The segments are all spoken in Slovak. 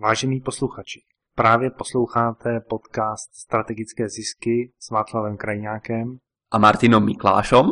Vážení posluchači, právě posloucháte podcast Strategické zisky s Václavem Krajňákem a Martinom Miklášom.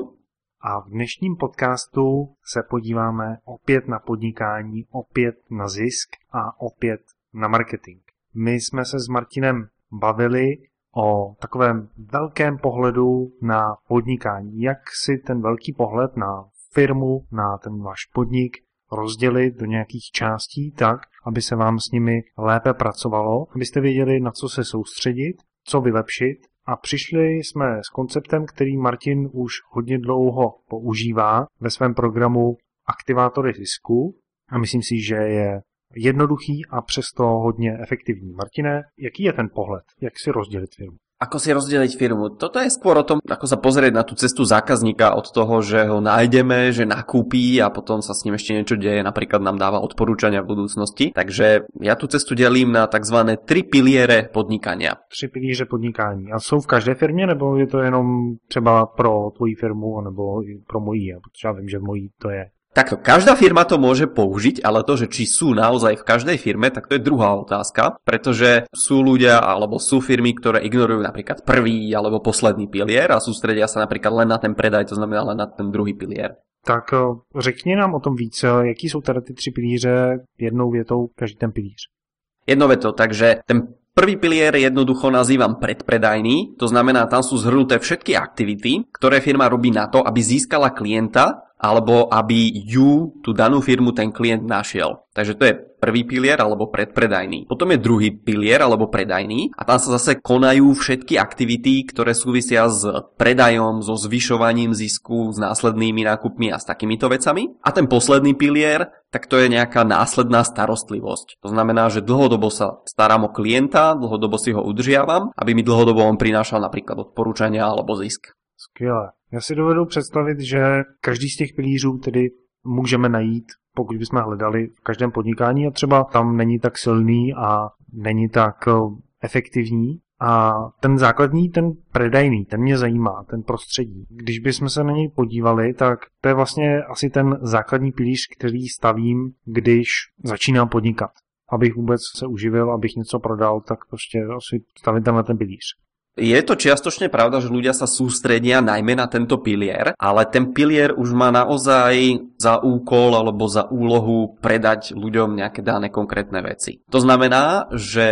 A v dnešním podcastu se podíváme opět na podnikání, opět na zisk a opět na marketing. My jsme se s Martinem bavili o takovém velkém pohledu na podnikání. Jak si ten velký pohled na firmu, na ten váš podnik rozdělit do nějakých částí tak, aby se vám s nimi lépe pracovalo, abyste věděli, na co se soustředit, co vylepšit. A přišli jsme s konceptem, který Martin už hodně dlouho používá ve svém programu Aktivátory zisku a myslím si, že je jednoduchý a přesto hodně efektivní. Martine, jaký je ten pohled? Jak si rozdělit firmu? Ako si rozdeliť firmu? Toto je skôr o tom, ako sa pozrieť na tú cestu zákazníka od toho, že ho nájdeme, že nakúpí a potom sa s ním ešte niečo deje, napríklad nám dáva odporúčania v budúcnosti. Takže ja tú cestu delím na tzv. tri piliere podnikania. Tři pilíře podnikání. A jsou v každé firmě, nebo je to jenom třeba pro tvoji firmu, nebo pro mojí? Protože já vím, že v mojí to je. Takto, každá firma to môže použiť, ale to, že či sú naozaj v každej firme, tak to je druhá otázka, pretože sú ľudia alebo sú firmy, ktoré ignorujú napríklad prvý alebo posledný pilier a sústredia sa napríklad len na ten predaj, to znamená len na ten druhý pilier. Tak eh, řekni nám o tom víc, jaký jsou teda ty tři pilíře, jednou větou každý ten pilíř. Jednou větou, takže ten Prvý pilier jednoducho nazývam predpredajný, to znamená, tam sú zhrnuté všetky aktivity, ktoré firma robí na to, aby získala klienta alebo aby ju, tú danú firmu, ten klient našiel. Takže to je prvý pilier alebo predpredajný. Potom je druhý pilier alebo predajný a tam sa zase konajú všetky aktivity, ktoré súvisia s predajom, so zvyšovaním zisku, s následnými nákupmi a s takýmito vecami. A ten posledný pilier, tak to je nejaká následná starostlivosť. To znamená, že dlhodobo sa starám o klienta, dlhodobo si ho udržiavam, aby mi dlhodobo on prinášal napríklad odporúčania alebo zisk. Skvěle. Já si dovedu představit, že každý z těch pilířů tedy můžeme najít, pokud bychom hledali v každém podnikání a třeba tam není tak silný a není tak eh, efektivní. A ten základní, ten predajný, ten mě zajímá, ten prostředí. Když bychom se na něj podívali, tak to je vlastně asi ten základní pilíř, který stavím, když začínám podnikat. Abych vůbec se uživil, abych něco prodal, tak prostě asi stavím na ten pilíř. Je to čiastočne pravda, že ľudia sa sústredia najmä na tento pilier, ale ten pilier už má naozaj za úkol alebo za úlohu predať ľuďom nejaké dané konkrétne veci. To znamená, že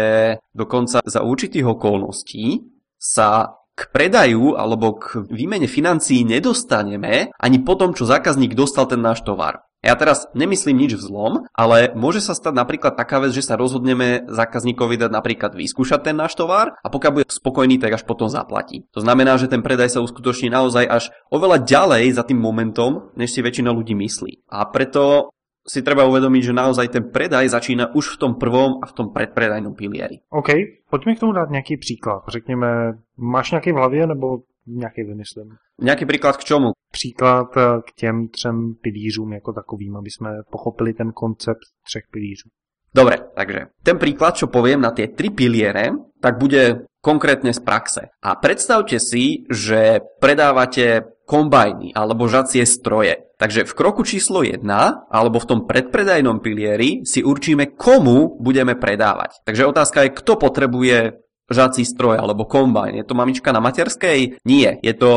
dokonca za určitých okolností sa k predaju alebo k výmene financií nedostaneme ani po tom, čo zákazník dostal ten náš tovar. Ja teraz nemyslím nič v zlom, ale môže sa stať napríklad taká vec, že sa rozhodneme zákazníkovi dať napríklad vyskúšať ten náš tovar a pokiaľ bude spokojný, tak až potom zaplatí. To znamená, že ten predaj sa uskutoční naozaj až oveľa ďalej za tým momentom, než si väčšina ľudí myslí. A preto si treba uvedomiť, že naozaj ten predaj začína už v tom prvom a v tom predpredajnom pilieri. OK, pojďme k tomu dát nějaký příklad. Řekněme, máš nějaký v hlavě nebo nějaký vymyslím? Nějaký příklad k čemu? Příklad eh, k těm třem pilířům jako takovým, aby jsme pochopili ten koncept třech pilířů. Dobre, takže ten príklad, čo poviem na tie tri piliere, tak bude konkrétne z praxe. A predstavte si, že predávate kombajny alebo žacie stroje. Takže v kroku číslo 1 alebo v tom predpredajnom pilieri si určíme, komu budeme predávať. Takže otázka je, kto potrebuje žací stroj alebo kombajn. Je to mamička na materskej? Nie. Je to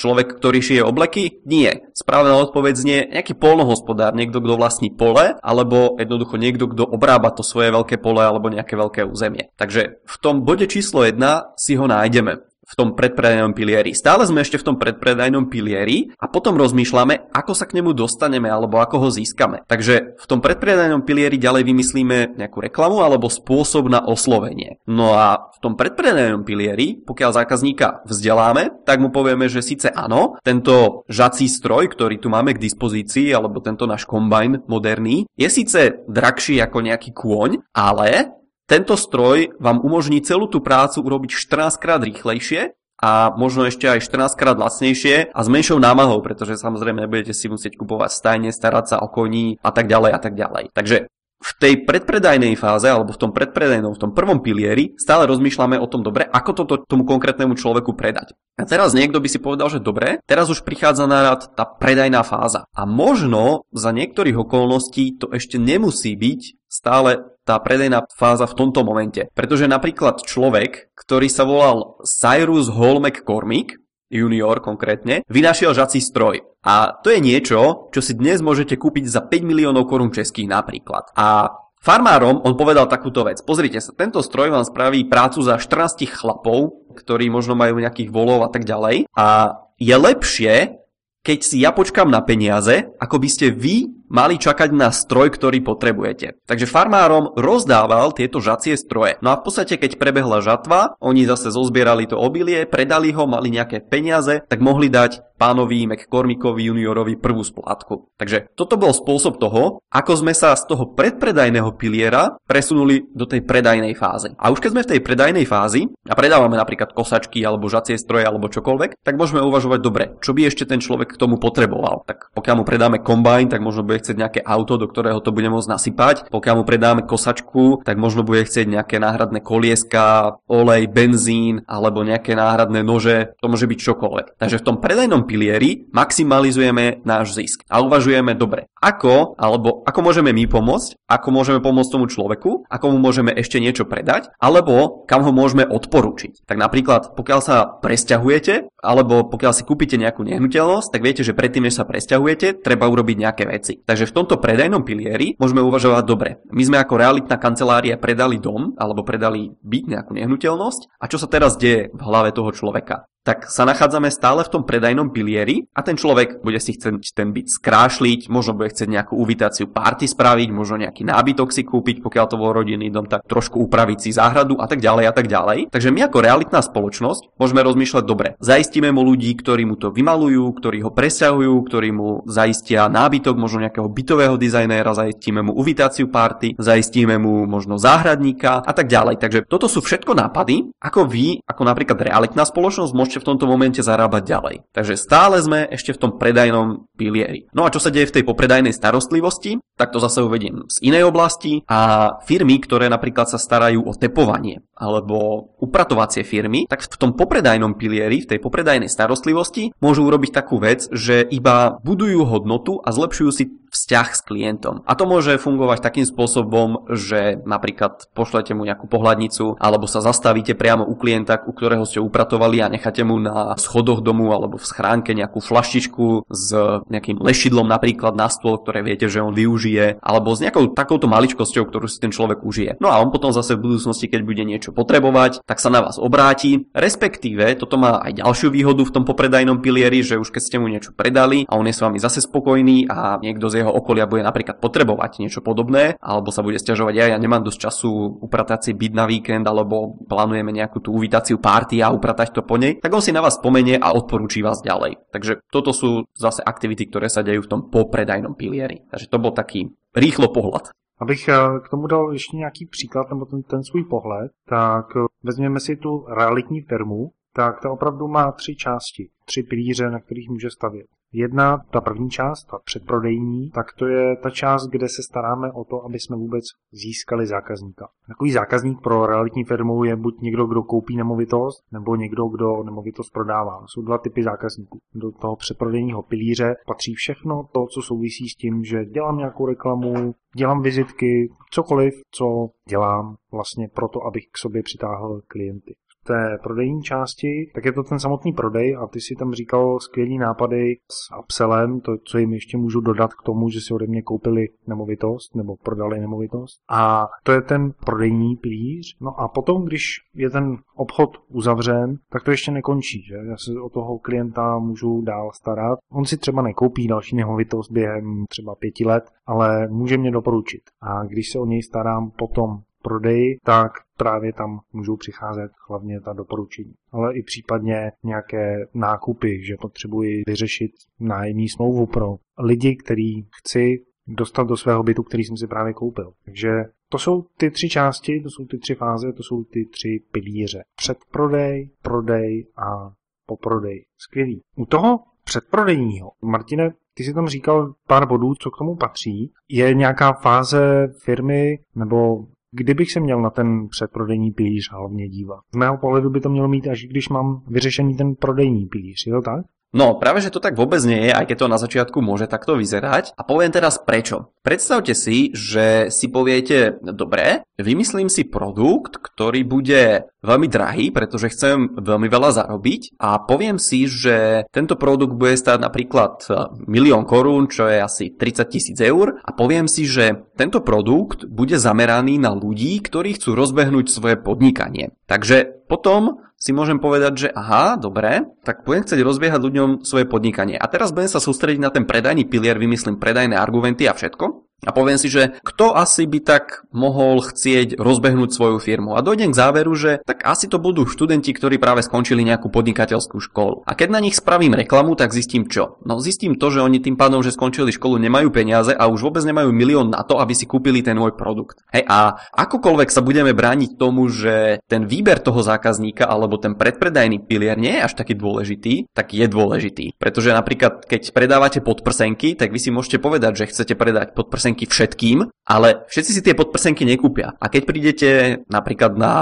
človek, ktorý šije obleky? Nie. Správna odpoveď znie nejaký polnohospodár, niekto, kto vlastní pole, alebo jednoducho niekto, kto obrába to svoje veľké pole alebo nejaké veľké územie. Takže v tom bode číslo 1 si ho nájdeme v tom predpredajnom pilieri. Stále sme ešte v tom predpredajnom pilieri a potom rozmýšľame, ako sa k nemu dostaneme alebo ako ho získame. Takže v tom predpredajnom pilieri ďalej vymyslíme nejakú reklamu alebo spôsob na oslovenie. No a v tom predpredajnom pilieri, pokiaľ zákazníka vzdeláme, tak mu povieme, že síce áno, tento žací stroj, ktorý tu máme k dispozícii, alebo tento náš kombajn moderný, je síce drahší ako nejaký kôň, ale tento stroj vám umožní celú tú prácu urobiť 14 krát rýchlejšie a možno ešte aj 14 krát lacnejšie a s menšou námahou, pretože samozrejme nebudete si musieť kupovať stajne, starať sa o koní a tak ďalej a tak ďalej. Takže v tej predpredajnej fáze, alebo v tom predpredajnom, v tom prvom pilieri, stále rozmýšľame o tom dobre, ako toto tomu konkrétnemu človeku predať. A teraz niekto by si povedal, že dobre, teraz už prichádza na rad tá predajná fáza. A možno za niektorých okolností to ešte nemusí byť stále tá predejná fáza v tomto momente. Pretože napríklad človek, ktorý sa volal Cyrus Hall McCormick, junior konkrétne, vynašiel žací stroj. A to je niečo, čo si dnes môžete kúpiť za 5 miliónov korún českých napríklad. A Farmárom on povedal takúto vec. Pozrite sa, tento stroj vám spraví prácu za 14 chlapov, ktorí možno majú nejakých volov a tak ďalej. A je lepšie, keď si ja počkám na peniaze, ako by ste vy mali čakať na stroj, ktorý potrebujete. Takže farmárom rozdával tieto žacie stroje. No a v podstate, keď prebehla žatva, oni zase zozbierali to obilie, predali ho, mali nejaké peniaze, tak mohli dať pánovi McCormickovi juniorovi prvú splátku. Takže toto bol spôsob toho, ako sme sa z toho predpredajného piliera presunuli do tej predajnej fáze. A už keď sme v tej predajnej fázi a predávame napríklad kosačky alebo žacie stroje alebo čokoľvek, tak môžeme uvažovať dobre, čo by ešte ten človek k tomu potreboval. Tak pokiaľ mu predáme kombajn, tak možno bude chcieť nejaké auto, do ktorého to bude môcť nasypať. Pokiaľ mu predáme kosačku, tak možno bude chcieť nejaké náhradné kolieska, olej, benzín alebo nejaké náhradné nože, to môže byť čokoľvek. Takže v tom predajnom pilieri maximalizujeme náš zisk a uvažujeme dobre, ako alebo ako môžeme my pomôcť, ako môžeme pomôcť tomu človeku, ako mu môžeme ešte niečo predať, alebo kam ho môžeme odporúčiť. Tak napríklad, pokiaľ sa presťahujete, alebo pokiaľ si kúpite nejakú nehnuteľnosť, tak viete, že predtým, než sa presťahujete, treba urobiť nejaké veci. Takže v tomto predajnom pilieri môžeme uvažovať dobre. My sme ako realitná kancelária predali dom alebo predali byt, nejakú nehnuteľnosť a čo sa teraz deje v hlave toho človeka tak sa nachádzame stále v tom predajnom pilieri a ten človek bude si chcieť ten byt skrášliť, možno bude chcieť nejakú uvitáciu party spraviť, možno nejaký nábytok si kúpiť, pokiaľ to bol rodinný dom, tak trošku upraviť si záhradu a tak ďalej a tak ďalej. Takže my ako realitná spoločnosť môžeme rozmýšľať dobre. Zaistíme mu ľudí, ktorí mu to vymalujú, ktorí ho presťahujú, ktorí mu zaistia nábytok, možno nejakého bytového dizajnéra, zaistíme mu uvitáciu party, zaistíme mu možno záhradníka a tak ďalej. Takže toto sú všetko nápady, ako vy, ako napríklad realitná spoločnosť, môžete ešte v tomto momente zarábať ďalej. Takže stále sme ešte v tom predajnom pilieri. No a čo sa deje v tej popredajnej starostlivosti? Tak to zase uvediem z inej oblasti a firmy, ktoré napríklad sa starajú o tepovanie alebo upratovacie firmy, tak v tom popredajnom pilieri, v tej popredajnej starostlivosti môžu urobiť takú vec, že iba budujú hodnotu a zlepšujú si vzťah s klientom. A to môže fungovať takým spôsobom, že napríklad pošlete mu nejakú pohľadnicu alebo sa zastavíte priamo u klienta, u ktorého ste upratovali a necháte mu na schodoch domu alebo v schránke nejakú flaštičku s nejakým lešidlom napríklad na stôl, ktoré viete, že on využije, alebo s nejakou takouto maličkosťou, ktorú si ten človek užije. No a on potom zase v budúcnosti, keď bude niečo potrebovať, tak sa na vás obráti. Respektíve, toto má aj ďalšiu výhodu v tom popredajnom pilieri, že už keď ste mu niečo predali a on je s vami zase spokojný a niekto z jeho okolia bude napríklad potrebovať niečo podobné, alebo sa bude stiažovať, ja, ja nemám dosť času upratať si byt na víkend, alebo plánujeme nejakú tú uvítaciu party a upratať to po nej, tak on si na vás spomenie a odporúči vás ďalej. Takže toto sú zase aktivity, ktoré sa dejú v tom popredajnom pilieri. Takže to bol taký rýchlo pohľad. Abych eh, k tomu dal ještě nějaký příklad, nebo ten, ten svůj pohled, tak eh, vezměme si tu realitní firmu, tak ta opravdu má tři části, tři pilíře, na kterých může stavět. Jedna, ta první část, ta předprodejní, tak to je ta část, kde se staráme o to, aby jsme vůbec získali zákazníka. Takový zákazník pro realitní firmu je buď někdo, kdo koupí nemovitost, nebo někdo, kdo nemovitost prodává. Jsou dva typy zákazníků. Do toho předprodejního pilíře patří všechno to, co souvisí s tím, že dělám nějakou reklamu, dělám vizitky, cokoliv, co dělám vlastně proto, abych k sobě přitáhl klienty té prodejní části, tak je to ten samotný prodej a ty si tam říkal skvělý nápady s upsellem, to, co jim ještě můžu dodat k tomu, že si ode mě koupili nemovitost nebo prodali nemovitost. A to je ten prodejní pilíř. No a potom, když je ten obchod uzavřen, tak to ještě nekončí, že? Já se o toho klienta můžu dál starat. On si třeba nekoupí další nemovitost během třeba pěti let, ale může mě doporučit. A když se o něj starám potom prodeji, tak právě tam můžou přicházet hlavně ta doporučení. Ale i případně nějaké nákupy, že potřebuji vyřešit nájemní smlouvu pro lidi, který chci dostat do svého bytu, který jsem si právě koupil. Takže to jsou ty tři části, to jsou ty tři fáze, to jsou ty tři pilíře. Předprodej, prodej a poprodej. Skvělý. U toho předprodejního, Martine, ty jsi tam říkal pár bodů, co k tomu patří. Je nějaká fáze firmy nebo Kdybych se měl na ten předprodejní pilíř hlavně dívat? Z mého pohledu by to mělo mít až když mám vyřešený ten prodejní pilíř, je to tak? No, práve že to tak vôbec nie je, aj keď to na začiatku môže takto vyzerať. A poviem teraz prečo. Predstavte si, že si poviete, dobre, vymyslím si produkt, ktorý bude veľmi drahý, pretože chcem veľmi veľa zarobiť a poviem si, že tento produkt bude stáť napríklad e, milión korún, čo je asi 30 tisíc eur a poviem si, že tento produkt bude zameraný na ľudí, ktorí chcú rozbehnúť svoje podnikanie. Takže potom si môžem povedať, že aha, dobre, tak budem chcieť rozbiehať ľuďom svoje podnikanie. A teraz budem sa sústrediť na ten predajný pilier, vymyslím predajné argumenty a všetko. A poviem si, že kto asi by tak mohol chcieť rozbehnúť svoju firmu. A dojdem k záveru, že tak asi to budú študenti, ktorí práve skončili nejakú podnikateľskú školu. A keď na nich spravím reklamu, tak zistím čo? No zistím to, že oni tým pádom, že skončili školu, nemajú peniaze a už vôbec nemajú milión na to, aby si kúpili ten môj produkt. Hej, a akokoľvek sa budeme brániť tomu, že ten výber toho zákazníka alebo ten predpredajný pilier nie je až taký dôležitý, tak je dôležitý. Pretože napríklad, keď predávate podprsenky, tak vy si môžete povedať, že chcete predať podprsenky podprsenky všetkým, ale všetci si tie podprsenky nekúpia. A keď prídete napríklad na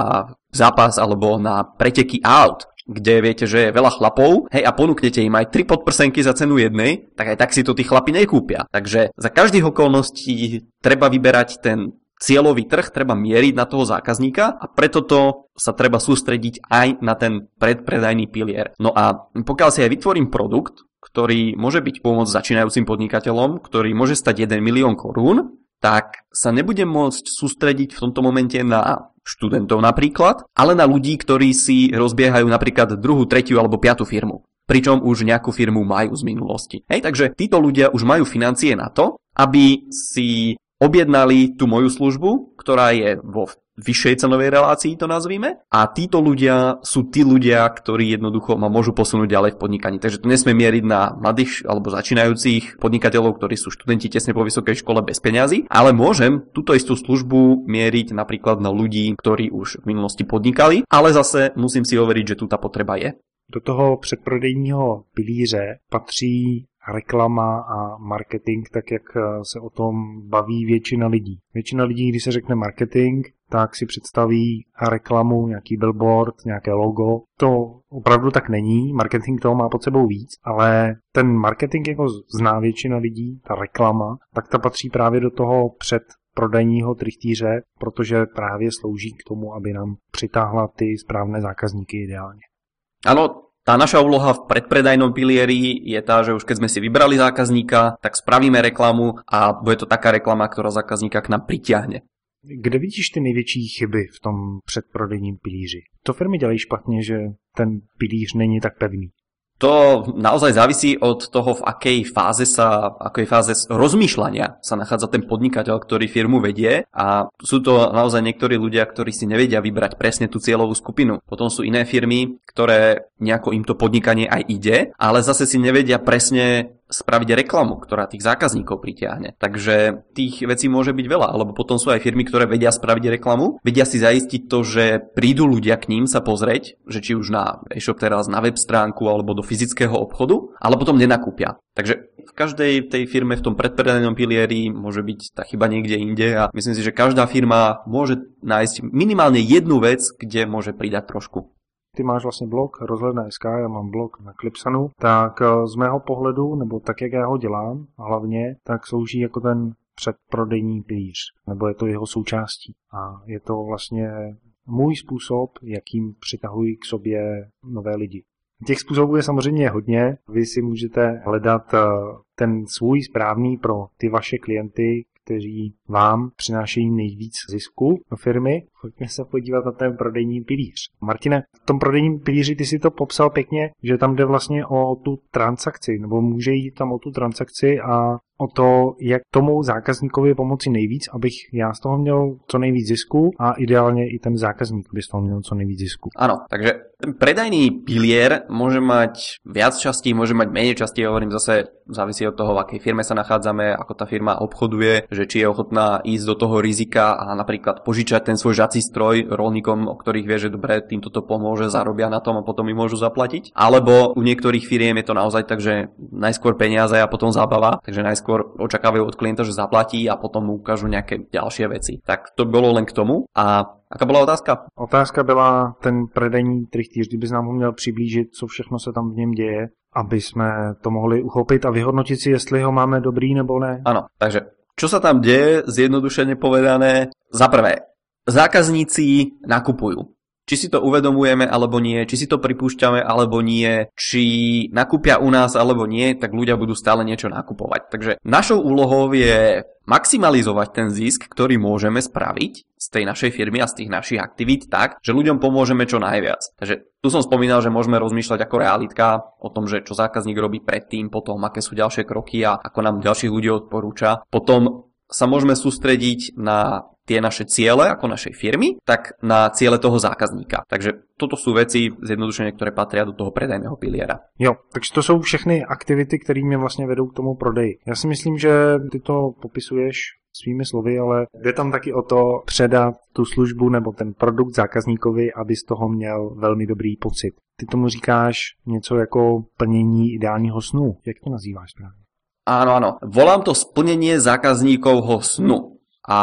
zápas alebo na preteky aut, kde viete, že je veľa chlapov, hej, a ponúknete im aj tri podprsenky za cenu jednej, tak aj tak si to tí chlapi nekúpia. Takže za každých okolností treba vyberať ten cieľový trh, treba mieriť na toho zákazníka a preto to sa treba sústrediť aj na ten predpredajný pilier. No a pokiaľ si aj vytvorím produkt, ktorý môže byť pomoc začínajúcim podnikateľom, ktorý môže stať 1 milión korún, tak sa nebudem môcť sústrediť v tomto momente na študentov napríklad, ale na ľudí, ktorí si rozbiehajú napríklad druhú, tretiu alebo piatú firmu. Pričom už nejakú firmu majú z minulosti. Hej, takže títo ľudia už majú financie na to, aby si objednali tú moju službu, ktorá je vo vyššej cenovej relácii to nazvime. A títo ľudia sú tí ľudia, ktorí jednoducho ma môžu posunúť ďalej v podnikaní. Takže to nesmie mieriť na mladých alebo začínajúcich podnikateľov, ktorí sú študenti tesne po vysokej škole bez peňazí, ale môžem túto istú službu mieriť napríklad na ľudí, ktorí už v minulosti podnikali, ale zase musím si overiť, že tu tá potreba je. Do toho předprodejního pilíře patří reklama a marketing, tak jak se o tom baví většina lidí. Většina lidí, když se řekne marketing, tak si představí reklamu, nějaký billboard, nějaké logo. To opravdu tak není, marketing toho má pod sebou víc, ale ten marketing jako zná většina lidí, ta reklama, tak ta patří právě do toho před prodejního trichtíře, protože právě slouží k tomu, aby nám přitáhla ty správné zákazníky ideálně. Ano, tá naša úloha v predpredajnom pilieri je tá, že už keď sme si vybrali zákazníka, tak spravíme reklamu a bude to taká reklama, ktorá zákazníka k nám pritiahne. Kde vidíš ty největší chyby v tom předprodejním pilíři? To firmy dělají špatně, že ten pilíř není tak pevný. To naozaj závisí od toho, v akej fáze sa, akej fáze rozmýšľania sa nachádza ten podnikateľ, ktorý firmu vedie a sú to naozaj niektorí ľudia, ktorí si nevedia vybrať presne tú cieľovú skupinu. Potom sú iné firmy, ktoré nejako im to podnikanie aj ide, ale zase si nevedia presne spraviť reklamu, ktorá tých zákazníkov pritiahne. Takže tých vecí môže byť veľa, alebo potom sú aj firmy, ktoré vedia spraviť reklamu, vedia si zaistiť to, že prídu ľudia k ním sa pozrieť, že či už na e-shop teraz na web stránku alebo do fyzického obchodu, ale potom nenakúpia. Takže v každej tej firme v tom predpredanom pilieri môže byť tá chyba niekde inde a myslím si, že každá firma môže nájsť minimálne jednu vec, kde môže pridať trošku ty máš vlastně blog rozhledna.sk, já mám blog na Clipsanu, tak eh, z mého pohledu, nebo tak, jak já ho dělám hlavně, tak slouží jako ten předprodejní pilíř, nebo je to jeho součástí. A je to vlastně můj způsob, jakým přitahuji k sobě nové lidi. Těch způsobů je samozřejmě hodně. Vy si můžete hledat eh, ten svůj správný pro ty vaše klienty, kteří vám přinášejí nejvíc zisku do firmy. Pojďme se podívat na ten prodejní pilíř. Martine, v tom prodejním pilíři ty si to popsal pěkně, že tam jde vlastně o tu transakci, nebo může jít tam o tu transakci a o to, jak tomu zákazníkovi pomoci nejvíc, abych já z toho měl co nejvíc zisku a ideálně i ten zákazník by z toho měl co nejvíc zisku. Ano, takže ten predajný pilier môže mať viac častí, môže mať menej častí, hovorím zase, závisí od toho, v akej firme sa nachádzame, ako tá firma obchoduje, že či je ochotná ísť do toho rizika a napríklad požičať ten svoj žací stroj rolníkom, o ktorých vie, že dobre, týmto to pomôže, zarobia na tom a potom im môžu zaplatiť. Alebo u niektorých firiem je to naozaj tak, že najskôr peniaze a potom zábava, takže najskôr skôr očakávajú od klienta, že zaplatí a potom mu ukážu nejaké ďalšie veci. Tak to bolo len k tomu. A aká byla otázka? Otázka byla ten predejní trichtýř, kdyby nám ho měl přiblížit, co všechno se tam v něm děje, aby jsme to mohli uchopit a vyhodnotit si, jestli ho máme dobrý nebo ne. Áno, takže čo sa tam deje, zjednodušene povedané, za prvé, zákazníci nakupujú. Či si to uvedomujeme alebo nie, či si to pripúšťame alebo nie, či nakúpia u nás alebo nie, tak ľudia budú stále niečo nakupovať. Takže našou úlohou je maximalizovať ten zisk, ktorý môžeme spraviť z tej našej firmy a z tých našich aktivít tak, že ľuďom pomôžeme čo najviac. Takže tu som spomínal, že môžeme rozmýšľať ako realitka o tom, že čo zákazník robí predtým, potom aké sú ďalšie kroky a ako nám ďalších ľudí odporúča. Potom sa môžeme sústrediť na tie naše ciele ako našej firmy, tak na ciele toho zákazníka. Takže toto sú veci zjednodušene, ktoré patria do toho predajného piliera. Jo, takže to jsou všechny aktivity, které mě vlastně vedou k tomu prodeji. Já si myslím, že ty to popisuješ svými slovy, ale jde tam taky o to předat tu službu nebo ten produkt zákazníkovi, aby z toho měl velmi dobrý pocit. Ty tomu říkáš něco jako plnění ideálního snu. Jak to nazýváš právě? Áno, áno. Volám to splnenie zákazníkovho snu. A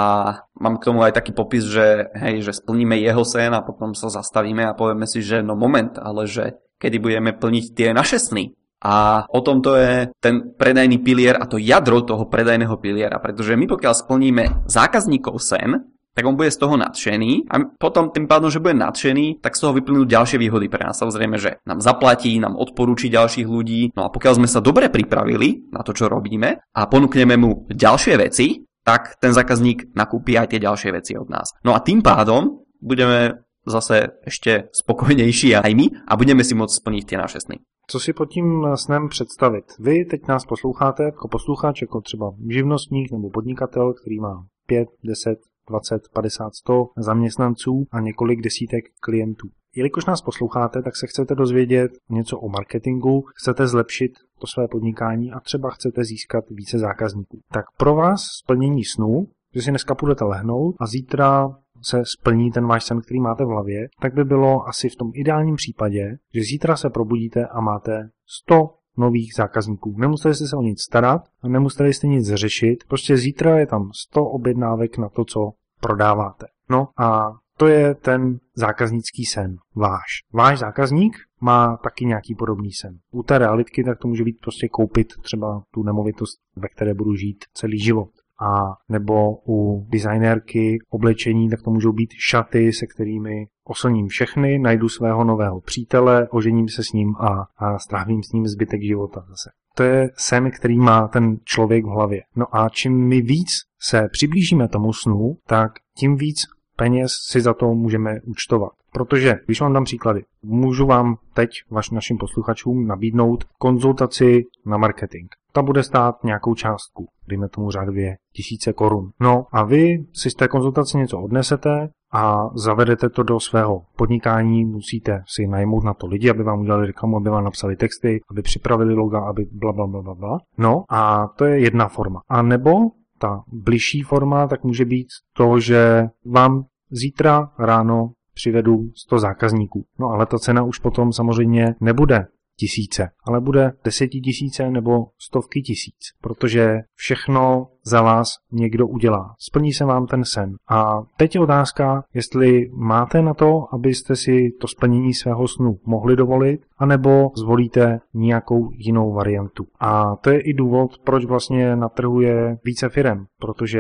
mám k tomu aj taký popis, že, hej, že splníme jeho sen a potom sa zastavíme a povieme si, že no moment, ale že kedy budeme plniť tie naše sny. A o tom to je ten predajný pilier a to jadro toho predajného piliera, pretože my pokiaľ splníme zákazníkov sen, tak on bude z toho nadšený a potom tým pádom, že bude nadšený, tak z toho vyplynú ďalšie výhody pre nás. Samozrejme, že nám zaplatí, nám odporúči ďalších ľudí. No a pokiaľ sme sa dobre pripravili na to, čo robíme a ponúkneme mu ďalšie veci, tak ten zákazník nakúpi aj tie ďalšie veci od nás. No a tým pádom budeme zase ešte spokojnejší aj my a budeme si môcť splniť tie naše sny. Co si pod tím snem představit? Vy teď nás posloucháte jako posluchač, jako třeba živnostník nebo podnikatel, který má 5, 10, 20, 50, 100 zaměstnanců a několik desítek klientů. Jelikož nás posloucháte, tak se chcete dozvědět něco o marketingu, chcete zlepšit to své podnikání a třeba chcete získat více zákazníků. Tak pro vás splnění snu, že si dneska půjdete lehnout a zítra se splní ten váš sen, který máte v hlavě, tak by bylo asi v tom ideálním případě, že zítra se probudíte a máte 100 nových zákazníků. Nemuseli jste se o nic starat a nemuseli jste nic řešit. Prostě zítra je tam 100 objednávek na to, co prodáváte. No a to je ten zákaznický sen, váš. Váš zákazník má taky nějaký podobný sen. U té realitky tak to může být prostě koupit třeba tu nemovitost, ve které budu žít celý život. A nebo u designérky oblečení, tak to můžou být šaty, se kterými oslním všechny, najdu svého nového přítele, ožením se s ním a, a strávím s ním zbytek života zase. To je sen, který má ten člověk v hlavě. No a čím my víc se přiblížíme tomu snu, tak tím víc peněz si za to můžeme účtovat. Protože, když vám dám příklady, můžu vám teď, vaš, našim posluchačům, nabídnout konzultaci na marketing. Ta bude stát nějakou částku, dejme tomu řádově tisíce korun. No a vy si z té konzultace něco odnesete a zavedete to do svého podnikání, musíte si najmout na to lidi, aby vám udělali reklamu, aby vám napsali texty, aby připravili loga, aby bla, bla, bla, bla, bla. No a to je jedna forma. A nebo ta bližší forma tak může být to, že vám zítra ráno přivedu 100 zákazníků. No ale ta cena už potom samozřejmě nebude tisíce, ale bude desetitisíce nebo stovky tisíc, protože všechno za vás někdo udělá. Splní se vám ten sen. A teď je otázka, jestli máte na to, abyste si to splnění svého snu mohli dovolit, anebo zvolíte nějakou jinou variantu. A to je i důvod, proč vlastně na trhu je více firem, protože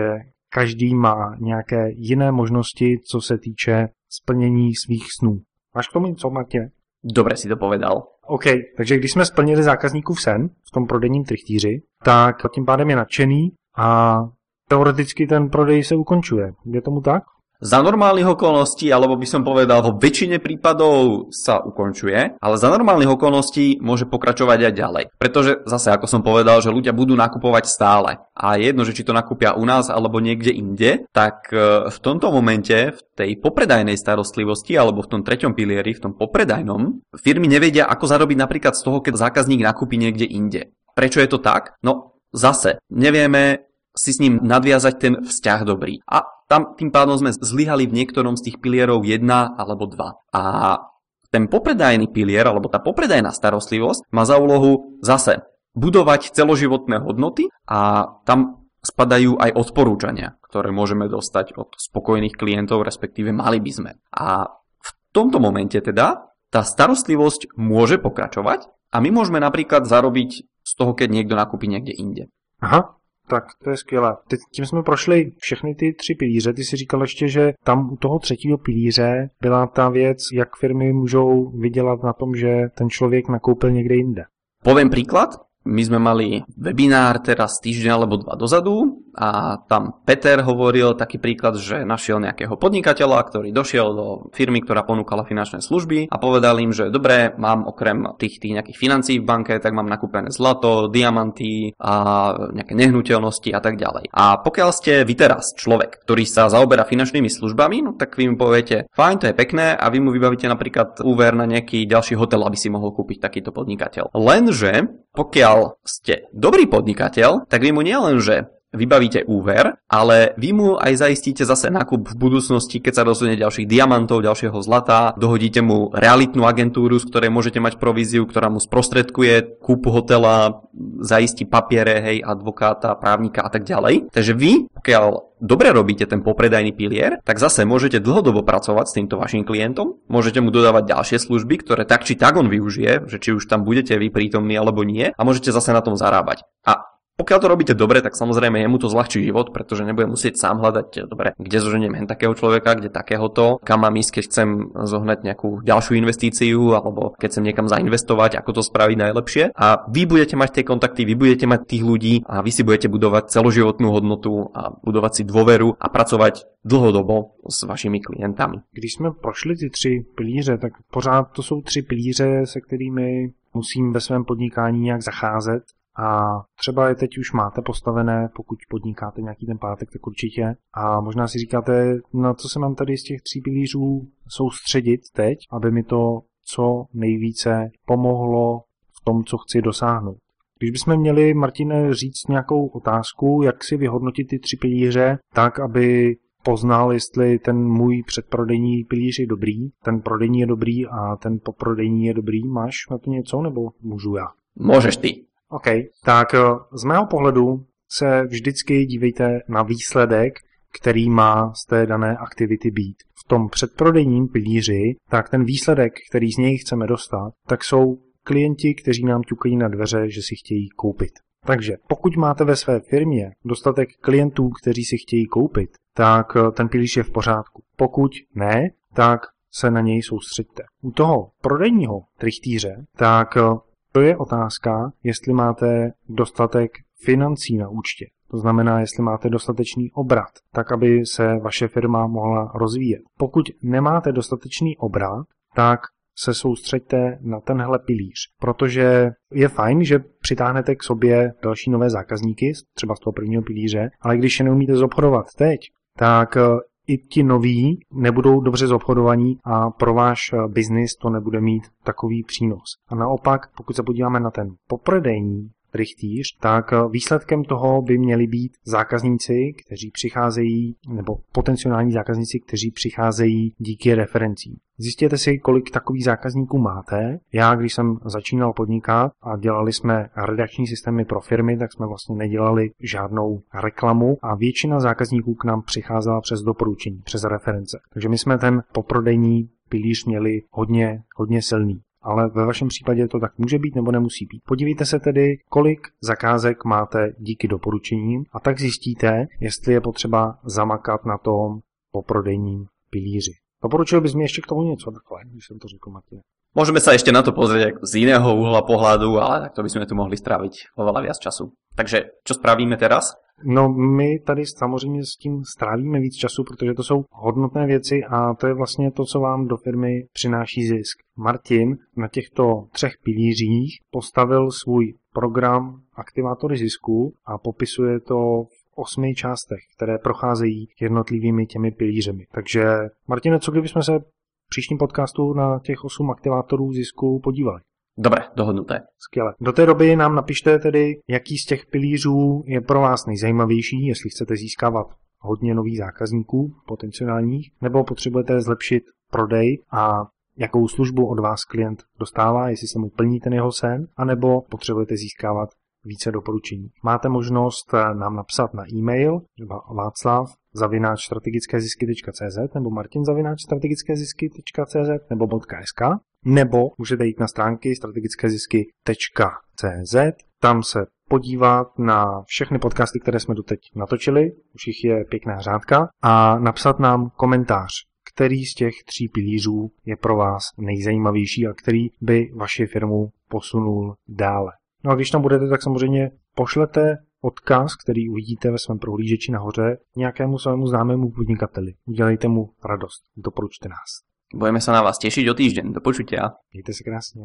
každý má nějaké jiné možnosti, co se týče splnění svých snů. Máš k tomu něco, Matě? Dobre si to povedal. OK, takže když jsme splnili zákazníkův sen v tom prodejním trichtýři, tak tím pádem je nadšený a teoreticky ten prodej se ukončuje. Je tomu tak? Za normálnych okolností, alebo by som povedal, vo väčšine prípadov sa ukončuje, ale za normálnych okolností môže pokračovať aj ďalej. Pretože zase, ako som povedal, že ľudia budú nakupovať stále. A jedno, že či to nakúpia u nás alebo niekde inde, tak e, v tomto momente, v tej popredajnej starostlivosti alebo v tom treťom pilieri, v tom popredajnom, firmy nevedia, ako zarobiť napríklad z toho, keď zákazník nakúpi niekde inde. Prečo je to tak? No zase, nevieme si s ním nadviazať ten vzťah dobrý. A tam tým pádom sme zlyhali v niektorom z tých pilierov 1 alebo 2. A ten popredajný pilier, alebo tá popredajná starostlivosť má za úlohu zase budovať celoživotné hodnoty a tam spadajú aj odporúčania, ktoré môžeme dostať od spokojných klientov, respektíve mali by sme. A v tomto momente teda tá starostlivosť môže pokračovať a my môžeme napríklad zarobiť z toho, keď niekto nakúpi niekde inde. Aha, tak to je skvělé. Teď tím jsme prošli všechny ty tři pilíře. Ty si říkal ještě, že tam u toho třetího pilíře byla ta věc, jak firmy můžou vydělat na tom, že ten člověk nakoupil někde jinde. Poviem príklad. My sme mali webinár teraz týždeň alebo dva dozadu a tam Peter hovoril taký príklad, že našiel nejakého podnikateľa, ktorý došiel do firmy, ktorá ponúkala finančné služby a povedal im, že dobre, mám okrem tých, tých nejakých financií v banke, tak mám nakúpené zlato, diamanty a nejaké nehnuteľnosti a tak ďalej. A pokiaľ ste vy teraz človek, ktorý sa zaoberá finančnými službami, no tak vy mu poviete, fajn, to je pekné a vy mu vybavíte napríklad úver na nejaký ďalší hotel, aby si mohol kúpiť takýto podnikateľ. Lenže pokiaľ ste dobrý podnikateľ, tak vy mu nielenže vybavíte úver, ale vy mu aj zaistíte zase nákup v budúcnosti, keď sa rozhodne ďalších diamantov, ďalšieho zlata, dohodíte mu realitnú agentúru, z ktorej môžete mať províziu, ktorá mu sprostredkuje kúpu hotela, zaistí papiere, hej, advokáta, právnika a tak ďalej. Takže vy, pokiaľ dobre robíte ten popredajný pilier, tak zase môžete dlhodobo pracovať s týmto vašim klientom, môžete mu dodávať ďalšie služby, ktoré tak či tak on využije, že či už tam budete vy prítomní alebo nie a môžete zase na tom zarábať. A pokiaľ to robíte dobre, tak samozrejme jemu to zľahčí život, pretože nebude musieť sám hľadať, dobre, kde zoženiem hen takého človeka, kde takéhoto, kam mám ísť, keď chcem zohnať nejakú ďalšiu investíciu, alebo keď chcem niekam zainvestovať, ako to spraviť najlepšie. A vy budete mať tie kontakty, vy budete mať tých ľudí a vy si budete budovať celoživotnú hodnotu a budovať si dôveru a pracovať dlhodobo s vašimi klientami. Když jsme prošli ty tři pilíře, tak pořád to jsou tři pilíře, se kterými musím ve svém podnikání nějak zacházet a třeba je teď už máte postavené, pokud podnikáte nějaký ten pátek, tak určitě. A možná si říkáte, na co se mám tady z těch tří pilířů soustředit teď, aby mi to co nejvíce pomohlo v tom, co chci dosáhnout. Když bychom měli, Martine, říct nějakou otázku, jak si vyhodnotit ty tři pilíře, tak, aby poznal, jestli ten můj předprodejní pilíř je dobrý, ten prodejní je dobrý a ten poprodejní je dobrý. Máš na to něco, nebo můžu já? Můžeš ty. OK, tak eh, z mého pohledu se vždycky dívejte na výsledek, který má z té dané aktivity být. V tom předprodejním pilíři, tak ten výsledek, který z něj chceme dostat, tak jsou klienti, kteří nám ťukají na dveře, že si chtějí koupit. Takže pokud máte ve své firmě dostatek klientů, kteří si chtějí koupit, tak eh, ten pilíř je v pořádku. Pokud ne, tak se na něj soustřeďte. U toho prodejního trichtýře, tak eh, to je otázka, jestli máte dostatek financí na účtě. To znamená, jestli máte dostatečný obrat, tak aby se vaše firma mohla rozvíjet. Pokud nemáte dostatečný obrat, tak se soustřeďte na tenhle pilíř, protože je fajn, že přitáhnete k sobě další nové zákazníky, třeba z toho prvního pilíře, ale když je neumíte zobchodovat teď, tak i ti noví nebudou dobře zobchodovaní a pro váš eh, biznis to nebude mít takový přínos. A naopak, pokud se podíváme na ten poprodejní rychtýř, tak eh, výsledkem toho by měli být zákazníci, kteří přicházejí, nebo potenciální zákazníci, kteří přicházejí díky referencím. Zjistěte si, kolik takových zákazníků máte. Já, když jsem začínal podnikat a dělali jsme redakční systémy pro firmy, tak jsme vlastně nedělali žádnou reklamu a většina zákazníků k nám přicházela přes doporučení, přes reference. Takže my jsme ten poprodejní pilíř měli hodně, hodně silný ale ve vašem případě to tak může být nebo nemusí být. Podívejte se tedy, kolik zakázek máte díky doporučením a tak zjistíte, jestli je potřeba zamakat na tom poprodejním pilíři. Doporučil bys mi ještě k tomu něco takhle, když jsem to řekl Martin. Môžeme sa ešte na to pozrieť z iného uhla pohľadu, ale takto by sme tu mohli stráviť oveľa viac času. Takže čo spravíme teraz? No my tady samozřejmě s tím strávíme víc času, protože to jsou hodnotné věci a to je vlastně to, co vám do firmy přináší zisk. Martin na těchto třech pilířích postavil svůj program Aktivátory zisku a popisuje to v osmi částech, které procházejí jednotlivými těmi pilířemi. Takže Martine, co kdybychom se příštím podcastu na těch osm aktivátorů zisku podívali? Dobre, dohodnuté. Skvěle. Do té doby nám napište tedy, jaký z těch pilířů je pro vás nejzajímavější, jestli chcete získávat hodně nových zákazníků potenciálních, nebo potřebujete zlepšit prodej a jakou službu od vás klient dostává, jestli se mu plní ten jeho sen, anebo potřebujete získávat více doporučení. Máte možnost eh, nám napsat na e-mail václav zavináč strategickézisky.cz nebo martin zavináč strategickézisky.cz nebo .sk nebo můžete jít na stránky strategickézisky.cz tam se podívat na všechny podcasty, které jsme doteď natočili, už jich je pěkná řádka, a napsat nám komentář, který z těch tří pilířů je pro vás nejzajímavější a který by vaši firmu posunul dále. No a když tam budete, tak samozřejmě pošlete odkaz, který uvidíte ve svém prohlížeči nahoře, nějakému svému známému podnikateli. Udělejte mu radost. Doporučte nás. Budeme sa na vás tešiť o týždeň. Do počutia. Mějte se krásně.